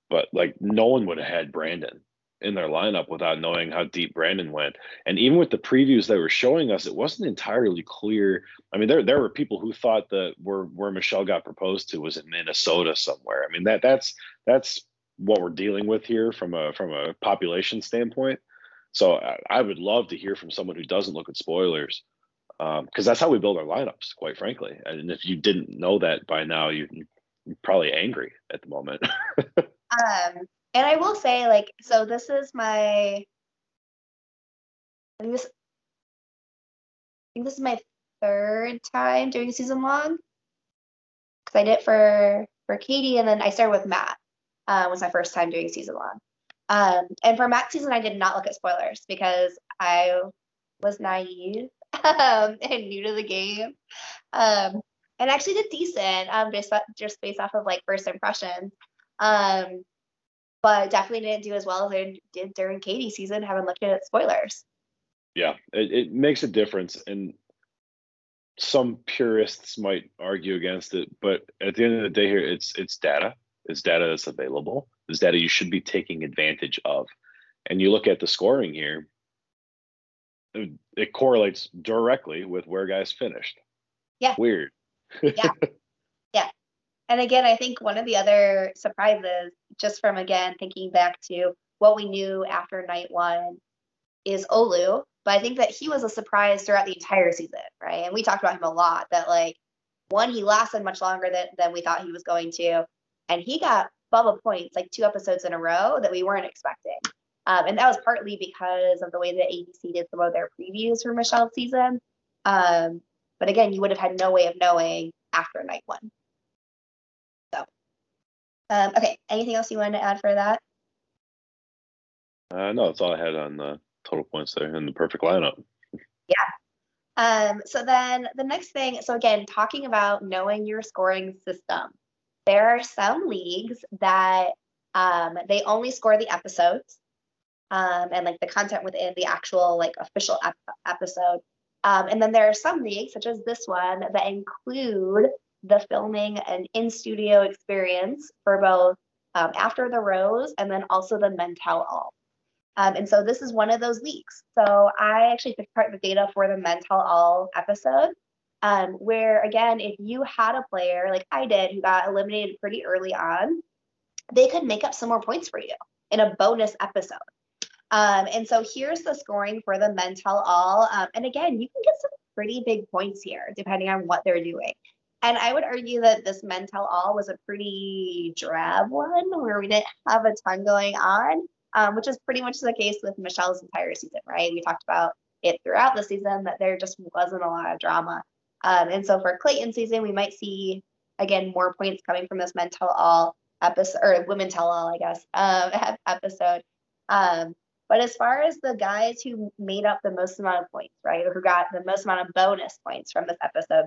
But like no one would have had Brandon in their lineup without knowing how deep Brandon went. And even with the previews they were showing us, it wasn't entirely clear. I mean, there there were people who thought that where where Michelle got proposed to was in Minnesota somewhere. I mean, that that's that's what we're dealing with here from a from a population standpoint. So I, I would love to hear from someone who doesn't look at spoilers, because um, that's how we build our lineups, quite frankly. And if you didn't know that by now, you, you're probably angry at the moment. um, and I will say, like, so this is my, this, I think this is my third time doing season long. Because I did it for for Katie, and then I started with Matt. Uh, was my first time doing season long. Um, and for Matt's season, I did not look at spoilers because I was naive um, and new to the game. Um, and actually did decent um, just, just based off of like first impressions. Um, but definitely didn't do as well as I did during Katie's season, having looked at spoilers. Yeah, it, it makes a difference. And some purists might argue against it, but at the end of the day here, it's it's data. It's data that's available. It's data you should be taking advantage of. And you look at the scoring here, it, correlates directly with where guys finished. Yeah. Weird. yeah. Yeah. And again, I think one of the other surprises, just from again thinking back to what we knew after night one, is Olu. But I think that he was a surprise throughout the entire season, right? And we talked about him a lot that like one, he lasted much longer than, than we thought he was going to. And he got bubble points like two episodes in a row that we weren't expecting. Um, and that was partly because of the way that ABC did some of their previews for Michelle's season. Um, but again, you would have had no way of knowing after night one. So, um, okay, anything else you wanted to add for that? Uh, no, that's all I had on the total points there and the perfect lineup. Yeah. Um, so then the next thing, so again, talking about knowing your scoring system, there are some leagues that um, they only score the episodes um, and like the content within the actual like official ep- episode. Um, and then there are some leagues, such as this one, that include the filming and in studio experience for both um, After the Rose and then also the Men Tell All. Um, and so this is one of those leaks. So I actually picked part of the data for the Men Tell All episode, um, where again, if you had a player like I did who got eliminated pretty early on, they could make up some more points for you in a bonus episode. Um, and so here's the scoring for the Men Tell All. Um, and again, you can get some pretty big points here depending on what they're doing. And I would argue that this Men Tell All was a pretty drab one where we didn't have a ton going on, um, which is pretty much the case with Michelle's entire season, right? We talked about it throughout the season that there just wasn't a lot of drama. Um, and so for Clayton's season, we might see again more points coming from this Men Tell All episode or Women Tell All, I guess, um, episode. Um, but as far as the guys who made up the most amount of points, right, or who got the most amount of bonus points from this episode,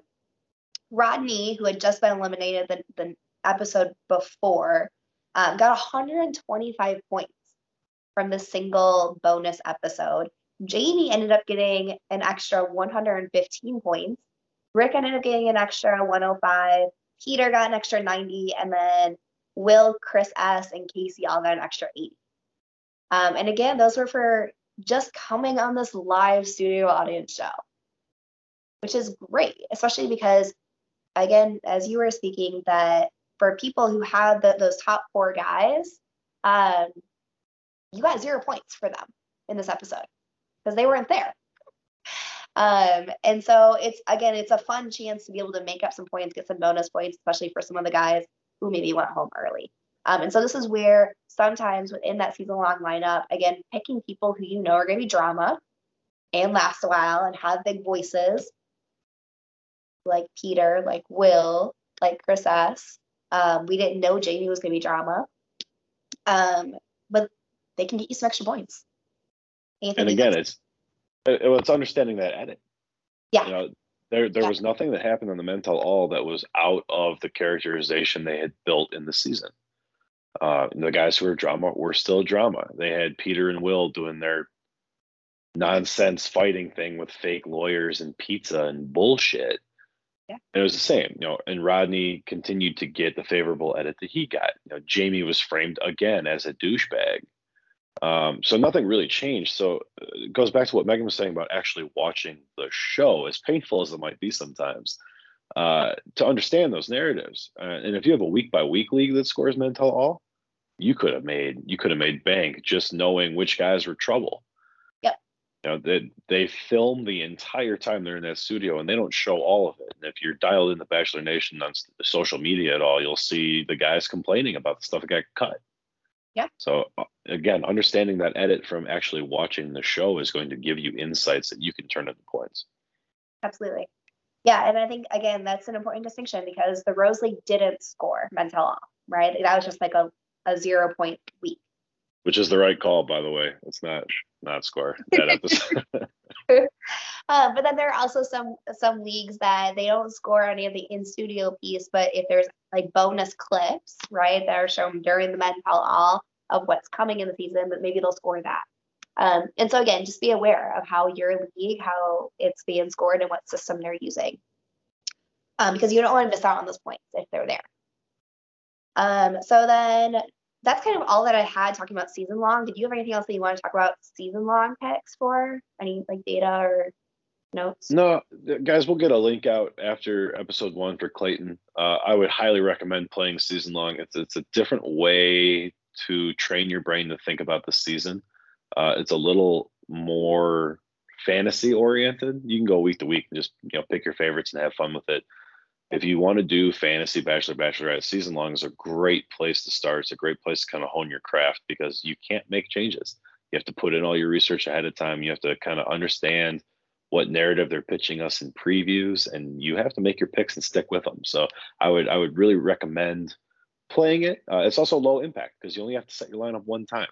Rodney, who had just been eliminated the, the episode before, um, got 125 points from the single bonus episode. Jamie ended up getting an extra 115 points. Rick ended up getting an extra 105. Peter got an extra 90, and then Will, Chris S, and Casey all got an extra 80. Um, and again, those were for just coming on this live studio audience show, which is great, especially because, again, as you were speaking, that for people who had the, those top four guys, um, you got zero points for them in this episode because they weren't there. Um, and so it's again, it's a fun chance to be able to make up some points, get some bonus points, especially for some of the guys who maybe went home early. Um, and so this is where sometimes within that season long lineup, again, picking people who you know are going to be drama and last a while and have big voices, like Peter, like Will, like Chris S. Um, we didn't know Jamie was going to be drama, um, but they can get you some extra points. Anything and again, it's it, it's understanding that edit. Yeah. You know, there there yeah. was nothing that happened on the Men Tell All that was out of the characterization they had built in the season. Uh, the guys who were drama were still drama. They had Peter and Will doing their nonsense fighting thing with fake lawyers and pizza and bullshit. Yeah. And it was the same, you know, and Rodney continued to get the favorable edit that he got. You know, Jamie was framed again as a douchebag. Um, so nothing really changed. So uh, it goes back to what Megan was saying about actually watching the show, as painful as it might be sometimes uh, to understand those narratives. Uh, and if you have a week by week league that scores Men Tell All, you could have made you could have made bank just knowing which guys were trouble. Yep. You know, they they film the entire time they're in that studio and they don't show all of it. And if you're dialed in the Bachelor Nation on social media at all, you'll see the guys complaining about the stuff that got cut. Yeah. So uh, again, understanding that edit from actually watching the show is going to give you insights that you can turn into points. Absolutely. Yeah, and I think again that's an important distinction because the Rose League didn't score Men Tell All, right? That was just like a a zero point week. Which is the right call, by the way. It's not not score that episode. uh, but then there are also some some leagues that they don't score any of the in studio piece, but if there's like bonus clips, right, that are shown during the Men Tell All of what's coming in the season, but maybe they'll score that. Um, and so again, just be aware of how your league, how it's being scored, and what system they're using, um, because you don't want to miss out on those points if they're there. Um, so then that's kind of all that I had talking about season long. Did you have anything else that you want to talk about season long picks for? Any like data or notes? No, guys, we'll get a link out after episode one for Clayton. Uh, I would highly recommend playing season long. It's it's a different way to train your brain to think about the season. Uh, it's a little more fantasy oriented. You can go week to week and just you know pick your favorites and have fun with it. If you want to do fantasy bachelor bachelorette season long is a great place to start. It's a great place to kind of hone your craft because you can't make changes. You have to put in all your research ahead of time. You have to kind of understand what narrative they're pitching us in previews and you have to make your picks and stick with them. So I would I would really recommend playing it. Uh, it's also low impact because you only have to set your lineup one time.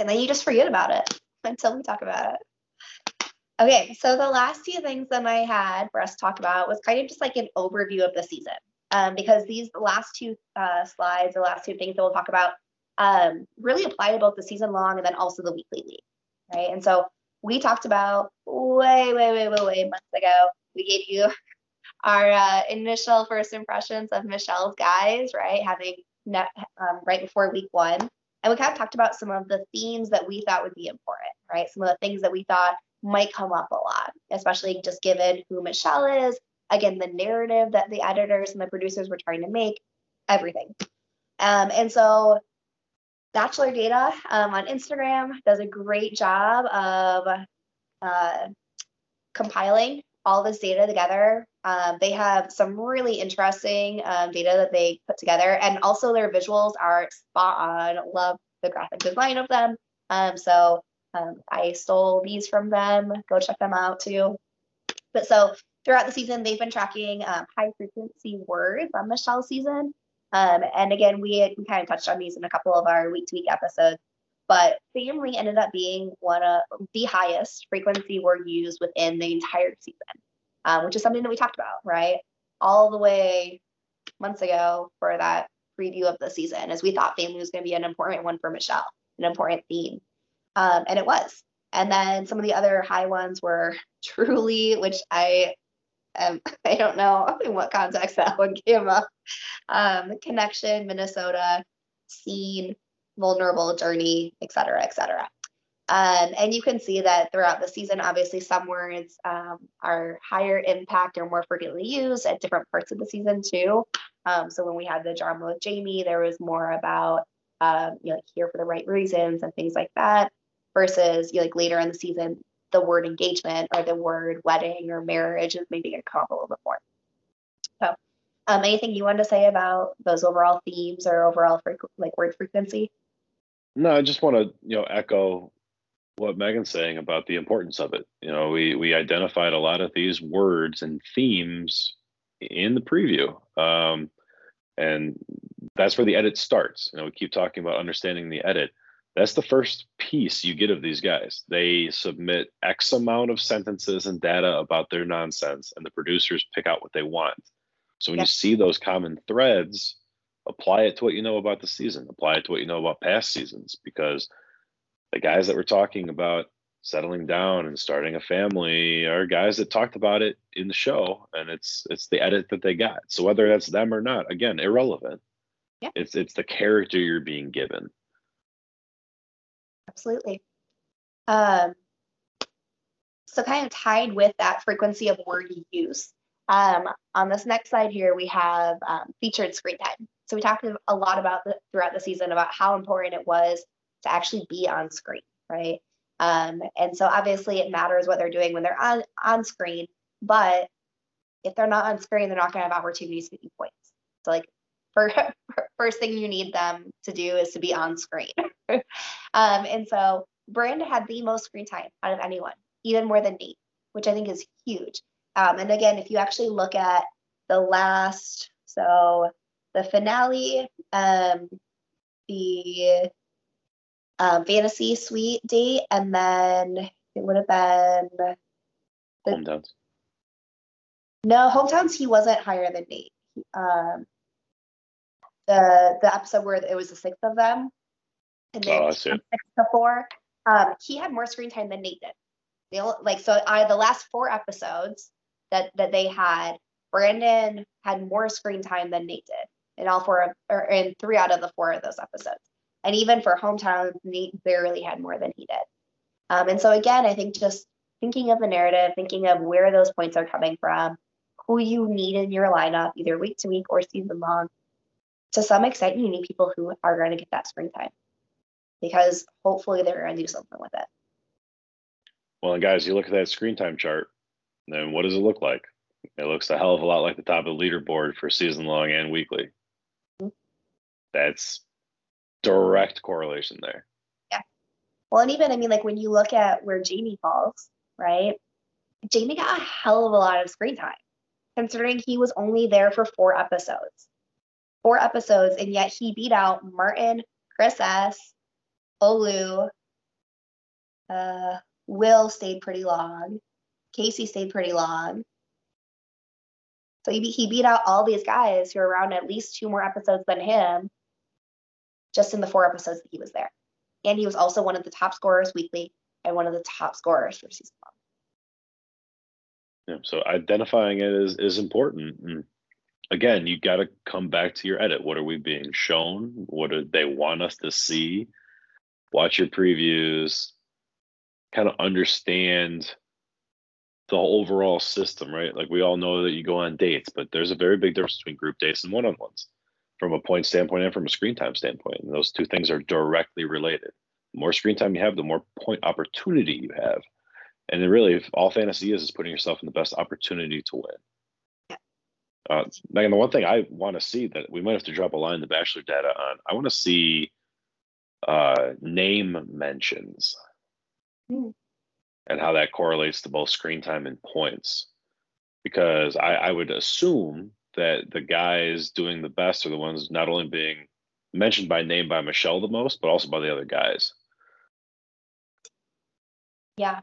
And then you just forget about it until we talk about it. Okay, so the last few things that I had for us to talk about was kind of just like an overview of the season. Um, because these last two uh, slides, the last two things that we'll talk about, um, really apply to both the season long and then also the weekly league, right? And so we talked about way, way, way, way, way months ago. We gave you our uh, initial first impressions of Michelle's guys, right? Having um, right before week one. And we kind of talked about some of the themes that we thought would be important, right? Some of the things that we thought might come up a lot, especially just given who Michelle is, again, the narrative that the editors and the producers were trying to make, everything. Um, and so Bachelor Data um, on Instagram does a great job of uh, compiling all this data together. Um, they have some really interesting um, data that they put together, and also their visuals are spot on. Love the graphic design of them. Um, so um, I stole these from them. Go check them out too. But so throughout the season, they've been tracking um, high frequency words on Michelle's season. Um, and again, we, we kind of touched on these in a couple of our week to week episodes. But family ended up being one of the highest frequency word used within the entire season um, which is something that we talked about, right? All the way months ago for that preview of the season, as we thought family was going to be an important one for Michelle, an important theme. Um, and it was. And then some of the other high ones were truly, which I um, I don't know in what context that one came up. Um, connection, Minnesota, scene, vulnerable journey, et cetera, et cetera. Um, and you can see that throughout the season, obviously, some words um, are higher impact or more frequently used at different parts of the season, too. Um, so when we had the drama with Jamie, there was more about, um, you know, like here for the right reasons and things like that, versus you know, like later in the season, the word engagement or the word wedding or marriage is maybe going to come up a little bit more. So, um, anything you want to say about those overall themes or overall frequ- like word frequency? No, I just want to you know echo what Megan's saying about the importance of it. You know, we we identified a lot of these words and themes in the preview, um, and that's where the edit starts. You know, we keep talking about understanding the edit. That's the first piece you get of these guys. They submit X amount of sentences and data about their nonsense, and the producers pick out what they want. So when you see those common threads, apply it to what you know about the season. Apply it to what you know about past seasons, because the guys that were talking about settling down and starting a family are guys that talked about it in the show and it's it's the edit that they got so whether that's them or not again irrelevant yeah. it's it's the character you're being given absolutely um so kind of tied with that frequency of word use um on this next slide here we have um, featured screen time so we talked a lot about the, throughout the season about how important it was to actually be on screen, right? Um, and so obviously it matters what they're doing when they're on, on screen, but if they're not on screen, they're not going to have opportunities to get points. So like for, first thing you need them to do is to be on screen. um, and so Brandon had the most screen time out of anyone, even more than Nate, which I think is huge. Um, and again, if you actually look at the last, so the finale, um, the um, fantasy suite date, and then it would have been the, Hometowns. no hometowns. He wasn't higher than Nate. Um, the the episode where it was the six of them, and then Oh, I see. six to four. Um, he had more screen time than Nate did. They only, like so. I the last four episodes that that they had, Brandon had more screen time than Nate did in all four of, or in three out of the four of those episodes. And even for hometown, Nate barely had more than he did. Um, and so again, I think just thinking of the narrative, thinking of where those points are coming from, who you need in your lineup, either week to week or season long. To some extent, you need people who are going to get that screen time because hopefully they're going to do something with it. Well, and guys, you look at that screen time chart, then what does it look like? It looks a hell of a lot like the top of the leaderboard for season long and weekly. That's direct correlation there. Yeah. Well, and even I mean, like when you look at where Jamie falls, right? Jamie got a hell of a lot of screen time, considering he was only there for four episodes. Four episodes, and yet he beat out Martin, Chris S, Olu, uh, Will stayed pretty long, Casey stayed pretty long. So he, beat- he beat out all these guys who are around at least two more episodes than him, just in the four episodes that he was there and he was also one of the top scorers weekly and one of the top scorers for season one. Yeah, so identifying it is is important. And again, you got to come back to your edit. What are we being shown? What do they want us to see? Watch your previews. Kind of understand the overall system, right? Like we all know that you go on dates, but there's a very big difference between group dates and one-on-ones from a point standpoint and from a screen time standpoint. And those two things are directly related. The more screen time you have, the more point opportunity you have. And then really, if all fantasy is is putting yourself in the best opportunity to win. Yeah. Uh, Megan, the one thing I want to see that we might have to drop a line in the Bachelor data on, I want to see uh, name mentions Hmm. and how that correlates to both screen time and points. Because I, I would assume that the guys doing the best are the ones not only being mentioned by name by Michelle the most, but also by the other guys. Yeah,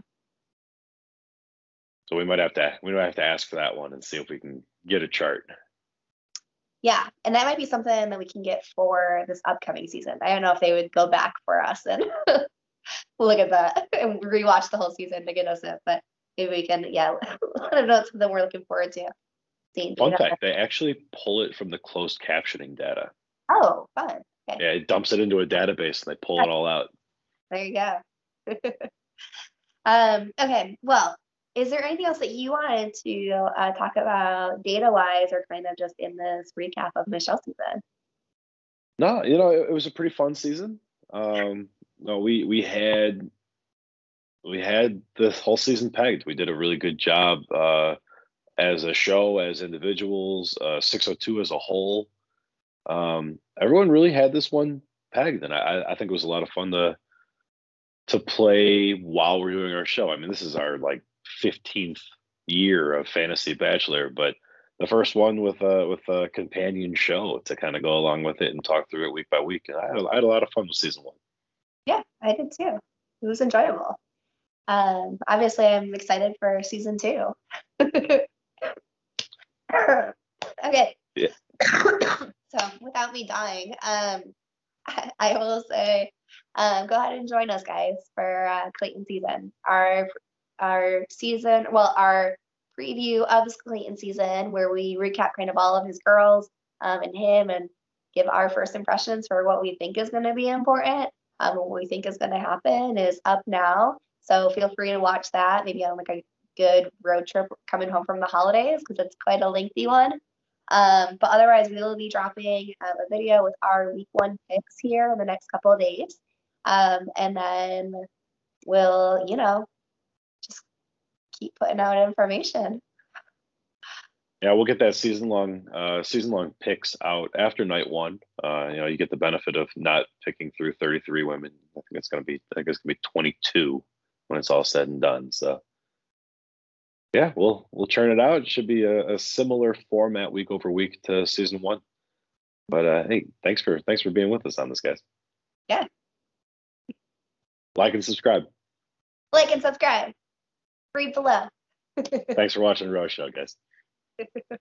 So we might have to we might have to ask for that one and see if we can get a chart. yeah, and that might be something that we can get for this upcoming season. I don't know if they would go back for us and look at that and rewatch the whole season to get us it, but maybe we can, yeah, let them know something we're looking forward to Fun fact, they actually pull it from the closed captioning data. Oh, fun. Okay, Yeah, it dumps it into a database and they pull it all out. there you go. um, okay, well, is there anything else that you wanted to uh, talk about data wise or kind of just in this recap of Michelle's season? No, you know, it, it was a pretty fun season. Um, no, we we had we had the whole season pegged. We did a really good job uh, as a show, as individuals, uh, 602 as a whole. Um, everyone really had this one pegged, and I, I think it was a lot of fun to to play while we're doing our show. I mean, this is our like 15th year of Fantasy Bachelor, but the first one with a with a companion show to kind of go along with it and talk through it week by week. And I had, I had a lot of fun with season one. Yeah, I did too. It was enjoyable. Um, obviously, I'm excited for season two. okay. Yeah. so, without me dying, um, I, I will say, um, go ahead and join us, guys, for uh, Clayton season. Our our season, well, our preview of this Clayton season, where we recap kind of all of his girls um, and him, and give our first impressions for what we think is going to be important um, what we think is going to happen is up now. So feel free to watch that maybe on like a good road trip coming home from the holidays because it's quite a lengthy one. Um, but otherwise, we will be dropping uh, a video with our week one picks here in the next couple of days. Um, and then we'll, you know, just keep putting out information. Yeah, we'll get that season long uh, season long picks out after night one. Uh, you know, you get the benefit of not picking through 33 women. I think it's gonna be I think it's gonna be 22 when it's all said and done. So yeah, we'll we'll churn it out. It should be a, a similar format week over week to season one. But uh, hey, thanks for thanks for being with us on this, guys. Yeah. Like and subscribe. Like and subscribe. Read below. Thanks for watching the Rose Show, guys.